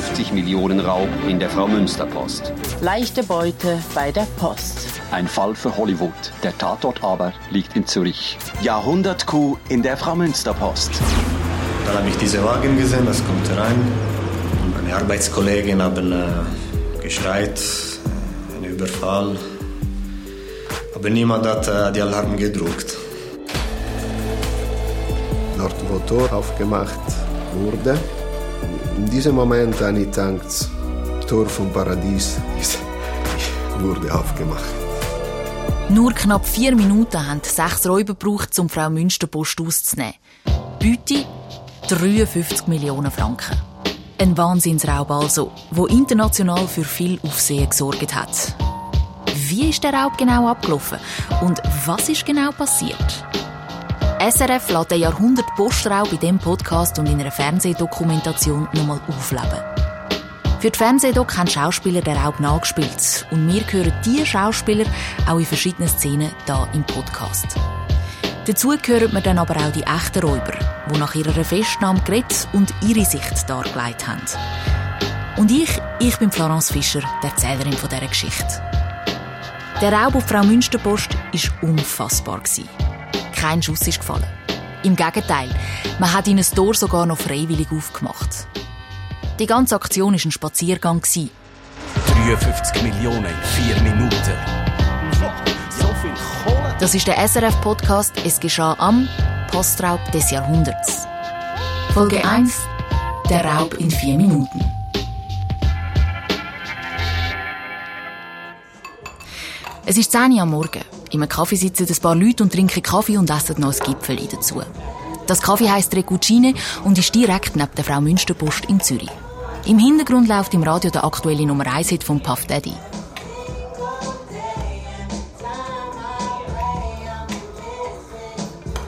50 Millionen Raub in der Frau Münsterpost. Leichte Beute bei der Post. Ein Fall für Hollywood. Der Tatort aber liegt in Zürich. Jahrhundertkuh in der Frau Münsterpost. Dann habe ich diese Wagen gesehen, das kommt rein. Meine Arbeitskollegen haben äh, geschreit, ein Überfall. Aber niemand hat äh, die Alarm gedruckt. Dort, wo Tor aufgemacht wurde, in diesem Moment gedacht, das Tor vom Paradies wurde aufgemacht. Nur knapp vier Minuten haben sechs Räuber gebraucht, um Frau Münsterpost auszunehmen. Beute 53 Millionen Franken. Ein Wahnsinnsraub also, wo international für viel Aufsehen gesorgt hat. Wie ist der Raub genau abgelaufen und was ist genau passiert? SRF lässt den Jahrhundert Postraub in diesem Podcast und in einer Fernsehdokumentation nochmal aufleben. Für die Fernsehdoc haben Schauspieler den Raub nachgespielt und wir hören diese Schauspieler auch in verschiedenen Szenen hier im Podcast. Dazu hören wir dann aber auch die echten Räuber, die nach ihrer Festnahme geredet und ihre Sicht dargelegt haben. Und ich, ich bin Florence Fischer, die Erzählerin dieser Geschichte. Der Raub auf Frau Münsterpost war unfassbar. Kein Schuss ist gefallen. Im Gegenteil, man hat ihnen das Tor sogar noch freiwillig aufgemacht. Die ganze Aktion war ein Spaziergang. 53 Millionen in vier Minuten. So viel Kohle. Das ist der SRF-Podcast «Es geschah am Postraub des Jahrhunderts». Folge 1 Der Raub in vier Minuten. Es ist 10 Uhr am Morgen. In einem Kaffee sitzen ein paar Leute und trinken Kaffee und essen noch ein Gipfel dazu. Das Kaffee heisst Recucine und ist direkt neben der Frau Münsterpost in Zürich. Im Hintergrund läuft im Radio der aktuelle Nummer 1 Hit von Puff Daddy.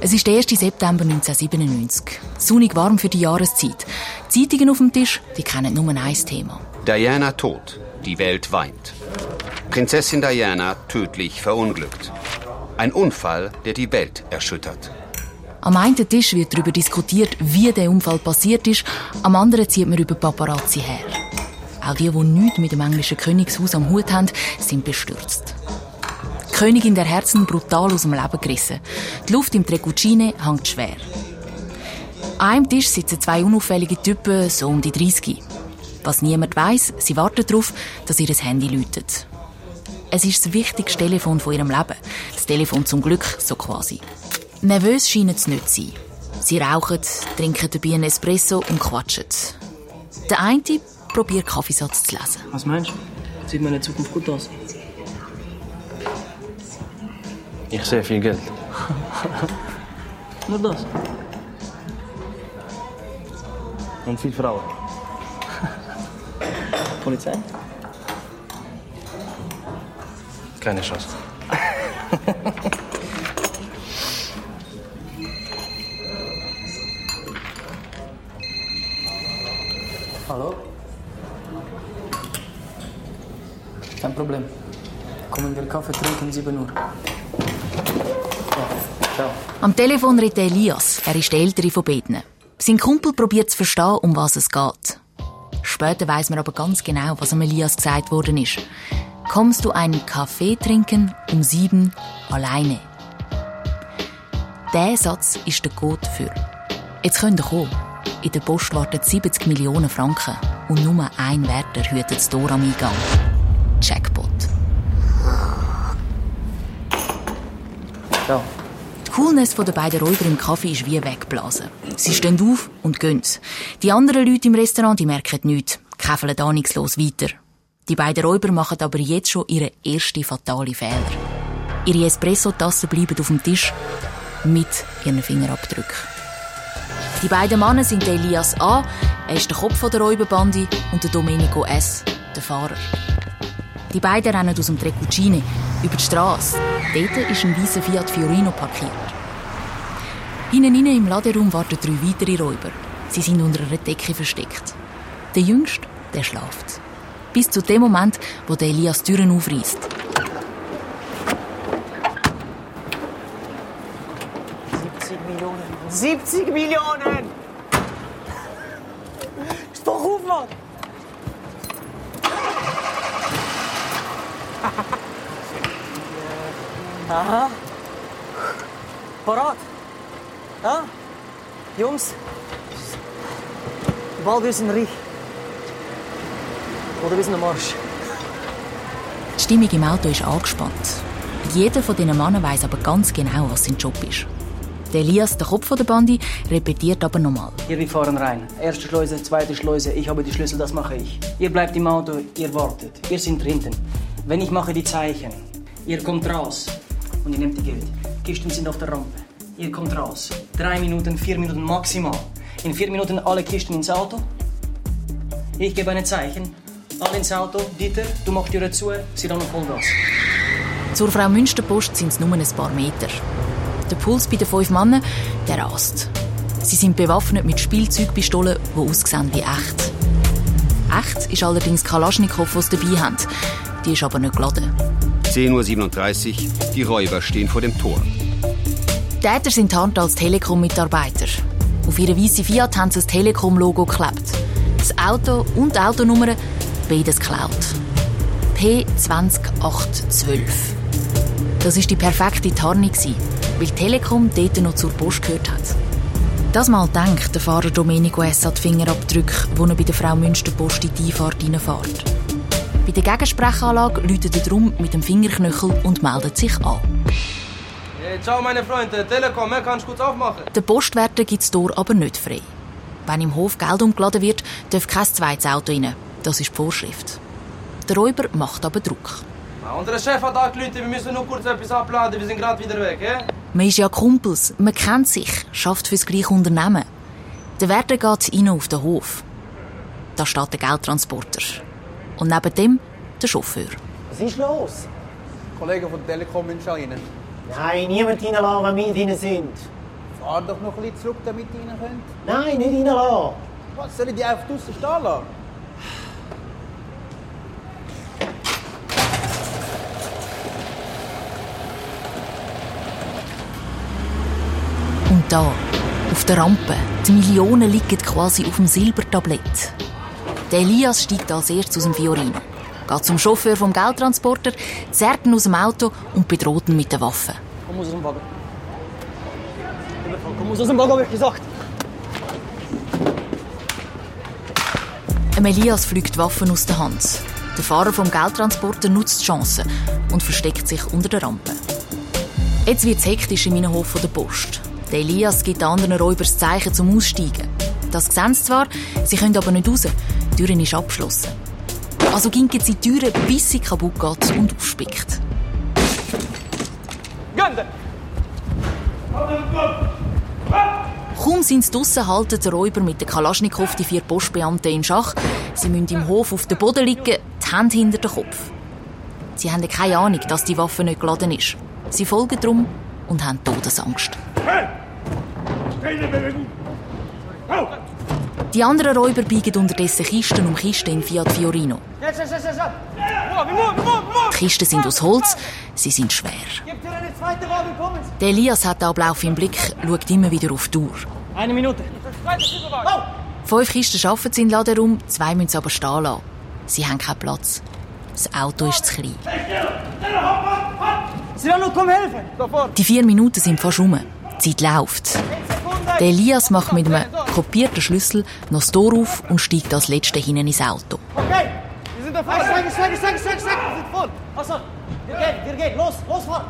Es ist der 1. September 1997. Sonnig warm für die Jahreszeit. Zeitungen auf dem Tisch, die kennen nur ein Thema. Diana tot. Die Welt weint. Prinzessin Diana tödlich verunglückt. Ein Unfall, der die Welt erschüttert. Am einen Tisch wird darüber diskutiert, wie der Unfall passiert ist, am anderen zieht man über Paparazzi her. Auch die, die nichts mit dem englischen Königshaus am Hut haben, sind bestürzt. Die Königin der Herzen brutal aus dem Leben gerissen. Die Luft im Trecucine hängt schwer. An einem Tisch sitzen zwei unauffällige Typen, so um die 30. Was niemand weiß, sie warten darauf, dass ihr Handy läutet. Es ist das wichtigste Telefon von ihrem Leben. Das Telefon zum Glück, so quasi. Nervös scheinen sie nicht zu sein. Sie rauchen, trinken dabei einen Espresso und quatschen. Der eine probiert Kaffeesatz zu lesen. Was meinst du? Sieht meine Zukunft gut aus? Ich sehe viel Geld. Nur das. Und viele Frauen. Polizei? Keine Chance. Hallo? Kein Problem. Kommen wir Kaffee trinken um 7 Uhr. Ja, ciao. Am Telefon redet Elias. Er ist der ältere von beiden. Sein Kumpel probiert zu verstehen, um was es geht. Später weiß man aber ganz genau, was Elias gesagt worden ist. Kommst du einen Kaffee trinken um sieben alleine? Der Satz ist der Code für. Jetzt könnt ihr kommen. In der Post warten 70 Millionen Franken und nur ein Wärter hütet das Tor am Eingang. Jackpot. Ciao. Die Coolness der beiden Räuber im Kaffee ist wie weggeblasen. Sie stehen auf und gehen. Die anderen Leute im Restaurant die merken nichts, käfeln ahnungslos weiter. Die beiden Räuber machen aber jetzt schon ihre erste fatale Fehler. Ihre Espresso-Tassen bleiben auf dem Tisch mit ihren Fingerabdrücken. Die beiden Männer sind Elias A., er ist der Kopf der Räuberbande, und der Domenico S., der Fahrer. Die beiden rennen aus dem Trecucine über die Straße. Dort ist ein weißer Fiat Fiorino parkiert. Hinten innen im Laderaum warten drei weitere Räuber. Sie sind unter einer Decke versteckt. Der Jüngste, der schlaft. Bis zu dem Moment, wo der Elias die Türen aufreißt. Millionen. 70 Millionen! Ist doch auf, Mann. Aha. Parat. Ja? Jungs, bald ist in Riech. Oder wir sind am Arsch. Die Stimmung im Auto ist angespannt. Jeder von diesen Männern weiß aber ganz genau, was sein Job ist. Der Elias, der Kopf der Bande, repetiert aber nochmal. Hier, wir fahren rein. Erste Schleuse, zweite Schleuse. Ich habe die Schlüssel, das mache ich. Ihr bleibt im Auto, ihr wartet. Wir sind hinten. Wenn ich mache die Zeichen, ihr kommt raus und ihr nehmt die Geld. Kisten sind auf der Rampe. Ihr kommt raus. Drei Minuten, vier Minuten maximal. In vier Minuten alle Kisten ins Auto. Ich gebe ein Zeichen. Alle ins Auto. Dieter, du machst die Tür zu. Sie dann noch Vollgas. Zur Frau Münsterpost sind es nur ein paar Meter. Der Puls bei den fünf Männern, der rast. Sie sind bewaffnet mit Spielzeugpistolen, die aussehen wie echt. Echt ist allerdings Kalaschnikow, die sie dabei haben. Die ist aber nicht geladen. 10.37 Uhr, die Räuber stehen vor dem Tor. Die Täter sind Hand als Telekom-Mitarbeiter. Auf ihre weiße Fiat haben sie das Telekom-Logo geklebt. Das Auto und die Autonummer, beides geklaut. P20812. Das ist die perfekte Tarnung, weil Telekom dort noch zur Post gehört hat. Das mal denkt der Fahrer Domenico S. an die Fingerabdrücke, wo er bei der Frau Münsterpost in die Einfahrt reinfährt. Bei der Gegensprechanlage läutet er drum mit dem Fingerknöchel und meldet sich an. Hey, ciao meine Freunde, Telekom, kannst du kurz aufmachen? Der Postwärter gibt das Tor aber nicht frei. Wenn im Hof Geld umgeladen wird, darf kein zweites Auto rein. Das ist die Vorschrift. Der Räuber macht aber Druck. Ah, unser Chef hat angerufen, wir müssen nur kurz etwas abladen, wir sind gerade wieder weg, eh? Man ist ja Kumpels, man kennt sich, schafft fürs gleiche Unternehmen. Der Wärter geht rein auf den Hof. Da steht der Geldtransporter. Und neben dem der Chauffeur. Was ist los? Kollegen von der Telekom wünschen rein. Nein, niemand reinlassen, wenn wir drin sind. Fahr doch noch ein bisschen zurück, damit ihr rein könnt. Nein, nicht reinlassen. Was, soll ich die einfach draussen stehen lassen? Da, auf der Rampe, die Millionen liegen quasi auf dem Silbertablett. Der Elias steigt als erstes aus dem Fiorino, geht zum Chauffeur vom Geldtransporter, zerrt ihn aus dem Auto und bedroht ihn mit der Waffe. Komm aus dem Wagen. Komm aus dem Wagen, hab ich gesagt. Dem Elias fliegt die Waffen aus der Hand. Der Fahrer vom Geldtransporter nutzt die Chance und versteckt sich unter der Rampe. Jetzt wird es hektisch im Innenhof der Post. Der Elias gibt den anderen Räubern das Zeichen zum Aussteigen. Das sehen sie zwar, sie können aber nicht raus. Die Tür ist abgeschlossen. Also ginken sie die Türe, bis sie kaputt geht und aufspickt. Kaum sind sie draussen, halten die Räuber mit der Kalaschnikow die vier Postbeamten in Schach. Sie müssen im Hof auf dem Boden liegen, die Hände hinter den Kopf. Sie haben keine Ahnung, dass die Waffe nicht geladen ist. Sie folgen drum und haben Todesangst. Die anderen Räuber biegen unterdessen Kisten um Kisten in Fiat Fiorino. Die Kisten sind aus Holz, sie sind schwer. Der Elias hat den Ablauf im Blick, schaut immer wieder auf die Uhr. Eine Minute. Fünf Kisten schaffen sie in den Ladenraum, zwei müssen sie aber stehen lassen. Sie haben keinen Platz. Das Auto ist zu klein. Die vier Minuten sind fast rum. Die Zeit läuft. Der Elias macht mit einem kopierten Schlüssel noch das Tor auf und steigt als Letzter hinten ins Auto. Okay. Wir sind da vorne. Steig, steig, steig, steig, steig. Wir sind voll. Also, wir gehen, wir gehen. Los, los, fahr.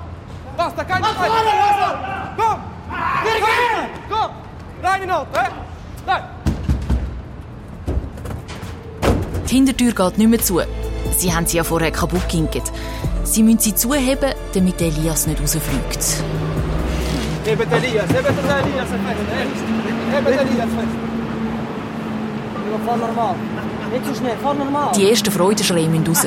Was, da kann Lass fahren, fahren. Komm! Wir gehen. Komm! Rein in den Auto, eh? Nein! Die Hintertür geht nicht mehr zu. Sie haben sie ja vorher kaputt gekinkt. Sie müssen sie zuheben, damit Elias nicht rausfliegt. Hebt den Elias, hebt den Elias fest, den Elias fest. Fahren normal. Nicht so schnell, fahr normal. Die ersten Freudenschreie müssen raus.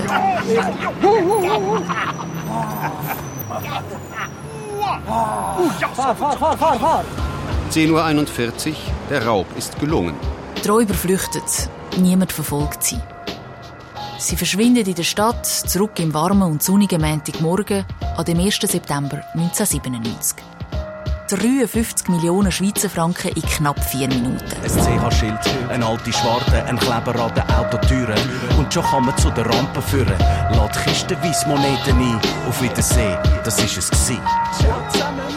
Fahr, fahr, fahr, fahr, fahr. 10.41 Uhr, der Raub ist gelungen. Die Räuber flüchten. Niemand verfolgt sie. Sie verschwinden in der Stadt, zurück im warmen und sonnigen Montagmorgen an dem 1. September 1997. 53 Millionen Schweizer Franken in knapp vier Minuten. Ein CH-Schild, eine alte Schwarte, ein Kleber an den Autotüren. Und schon kann man zu der Rampe führen. Lad kistenweise Moneten ein. Auf Wiedersehen, das ist es gewesen.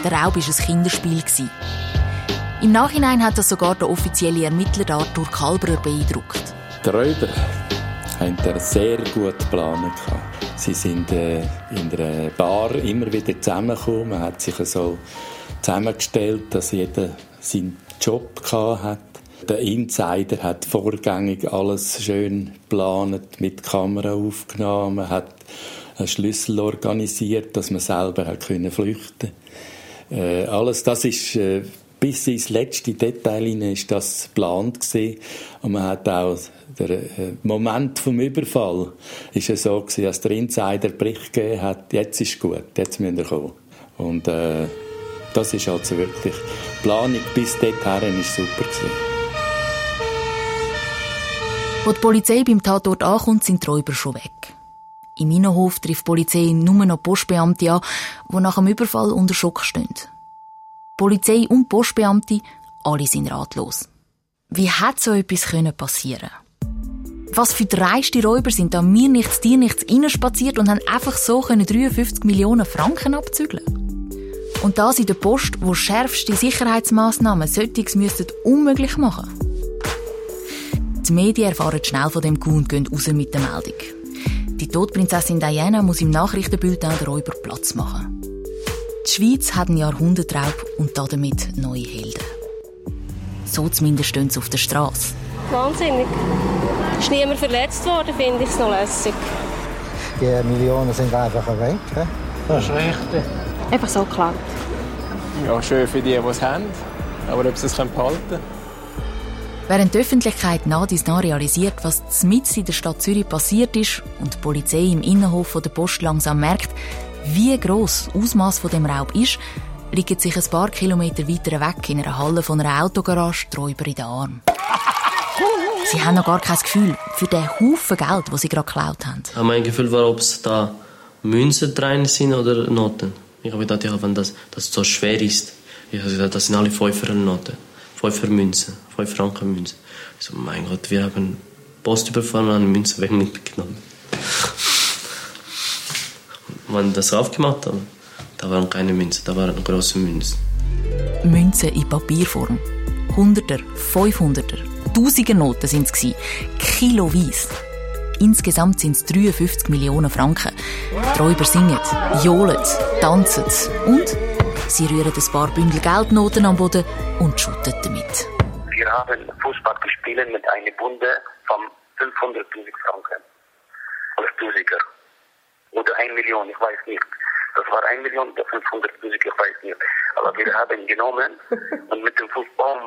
Der Raub war ein Kinderspiel. Im Nachhinein hat das sogar der offizielle Ermittler Arthur Kalberer beeindruckt. Die Räuber haben das sehr gut geplant. Sie sind äh, in einer Bar immer wieder zusammengekommen. Man hat sich so zusammengestellt, dass jeder seinen Job hat. Der Insider hat vorgängig alles schön geplant, mit Kamera aufgenommen, hat einen Schlüssel organisiert, dass man selber hat können flüchten. Äh, alles das ist äh, bis ins letzte Detail hinein ist das geplant gewesen. Und man hat auch der äh, Moment vom Überfall ist es so gewesen, als der Insider Bericht gegeben hat, jetzt ist gut, jetzt müssen wir kommen. Und äh, das ist also wirklich, die Planung bis dorthin ist super gewesen. Als die Polizei beim Tatort ankommt, sind die Räuber schon weg. Im Innenhof trifft die Polizei nur noch Postbeamte an, die nach dem Überfall unter Schock stehen. Polizei und Postbeamte, alle sind ratlos. Wie hat so etwas passieren Was für dreiste Räuber sind da mir nichts, dir nichts spaziert und haben einfach so 53 Millionen Franken abzügeln? Und das in der Post, wo schärfste Sicherheitsmaßnahmen solches müssten unmöglich machen. Die Medien erfahren schnell von dem Coup und gehen raus mit der Meldung. Die Todprinzessin Diana muss im Nachrichtenbulletin der Räuber Platz machen. Die Schweiz hat einen Jahrhundertraub und damit neue Helden. So zumindest stehen sie auf der Straße. Wahnsinnig. Ist niemand verletzt worden, finde ich es noch lässig. Die Millionen sind einfach weg. He? Das ist richtig. Einfach so geklaut. Ja, schön für die, die es haben. Aber ob sie es behalten können? Während die Öffentlichkeit nach dies nach realisiert, was mitten in der Stadt Zürich passiert ist und die Polizei im Innenhof der Post langsam merkt, wie gross das Ausmaß von dem Raub ist, liegen sich ein paar Kilometer weiter weg in einer Halle von einer Autogarage die Räuber in den Arm. Sie haben noch gar kein Gefühl für den Haufen Geld, das sie gerade geklaut haben. Mein Gefühl war, ob es da Münzen drin sind oder Noten. Ich habe gedacht, ja, wenn das, das so schwer ist, ich habe gedacht, das sind alle Fünfer-Noten. Fünfer Münzen, fünf Franken Münzen. Ich so, mein Gott, wir haben Post überfahren und eine Münze weg mitgenommen. Wenn das aufgemacht haben, da waren keine Münzen, da waren große Münzen. Münzen in Papierform. Hunderter, Fünfhunderter, Tausiger Noten sind es kiloweise. Insgesamt sind es 53 Millionen Franken. Die Räuber singen, johlen, tanzen und sie rühren ein paar Bündel Geldnoten am Boden und schütten damit. Wir haben Fußball gespielt mit einer Bunde von 500.000 Franken. Als Tausiger. Oder 1 Million, ich weiß nicht. Das war 1 Million oder 500 Musik, ich weiß nicht. Aber wir haben genommen und mit dem Fußball,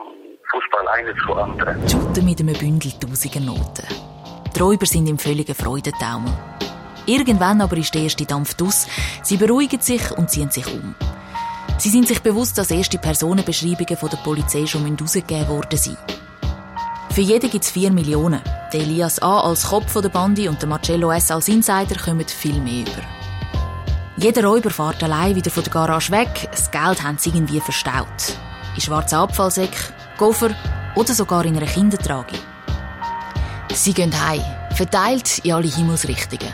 Fußball eines zu anderen. Shooten mit einem Bündel tausiger Noten. Die Räuber sind im völligen Freudentaumel. Irgendwann aber ist der erste Dampf aus. Sie beruhigen sich und ziehen sich um. Sie sind sich bewusst, dass erste Personenbeschreibungen von der Polizei schon herausgegeben worden sind. Für jeden gibt es 4 Millionen. Der Elias A. als Kopf der Bande und der Marcello S. als Insider kommen viel mehr über. Jeder Räuber fährt allein wieder von der Garage weg. Das Geld haben sie irgendwie verstaut. In schwarzen Abfallsäcken, Koffer oder sogar in einer Kindertrage. Sie gehen heim, verteilt in alle Himmelsrichtungen.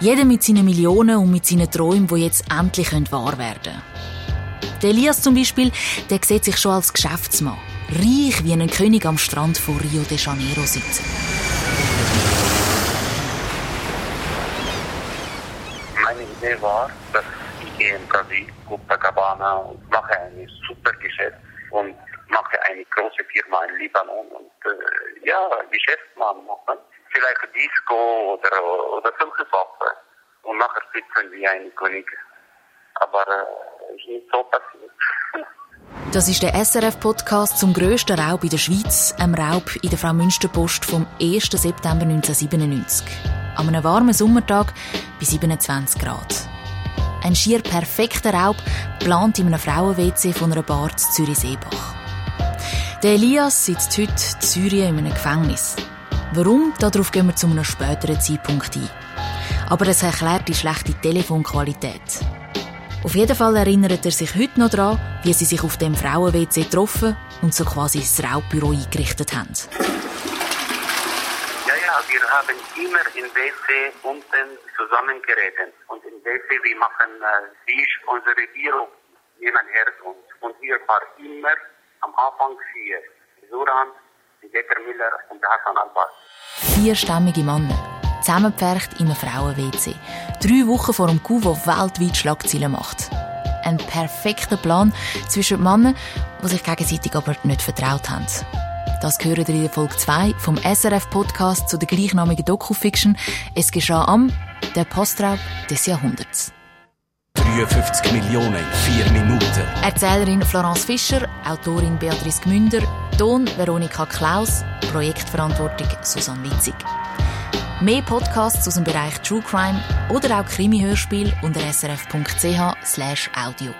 Jeder mit seinen Millionen und mit seinen Träumen, die jetzt endlich wahr werden können. Der Elias zum Beispiel, der sieht sich schon als Geschäftsmann. Reich wie ein König am Strand von Rio de Janeiro sitzen. Meine Idee war, dass ich in Brasil, Copacabana mache ein super Geschäft und mache eine große Firma in Libanon und äh, ja, Geschäftsmann machen. Vielleicht Disco oder, oder solche Sachen. Und nachher sitzen wie ein König. Aber äh, ist nicht so passiert. Das ist der SRF-Podcast zum grössten Raub in der Schweiz, einem Raub in der Frau Münsterpost vom 1. September 1997. An einem warmen Sommertag bei 27 Grad. Ein schier perfekter Raub, plant in einem Frauen-WC von einer Bar zu Zürich-Seebach. Der Elias sitzt heute in Syrien in einem Gefängnis. Warum? Darauf gehen wir zu einem späteren Zeitpunkt ein. Aber es erklärt die schlechte Telefonqualität. Auf jeden Fall erinnert er sich heute noch daran, wie sie sich auf dem Frauen-WC getroffen und so quasi das Raubbüro eingerichtet haben. Ja, ja, wir haben immer im WC unten zusammen geredet. Und wir machen äh, Tisch, unsere Büro, jemand her uns. Und wir waren immer am Anfang vier. Suran, Becker Miller und Hassan Abbas. Vierstämmige Männer, zusammengepfercht in einem Frauen-WC. Drei Wochen vor dem Coup, der weltweit Schlagzeilen macht. Ein perfekter Plan zwischen Männern, die sich gegenseitig aber nicht vertraut haben. Das gehört in der Folge 2 vom SRF-Podcast zu der gleichnamigen Doku-Fiction «Es geschah am der Postraub des Jahrhunderts». 53 Millionen in vier Minuten. Erzählerin Florence Fischer, Autorin Beatrice Gmünder, Ton Veronika Klaus, Projektverantwortung Susanne Witzig. Mehr Podcasts aus dem Bereich True Crime oder auch Krimi-Hörspiel unter srf.ch/audio.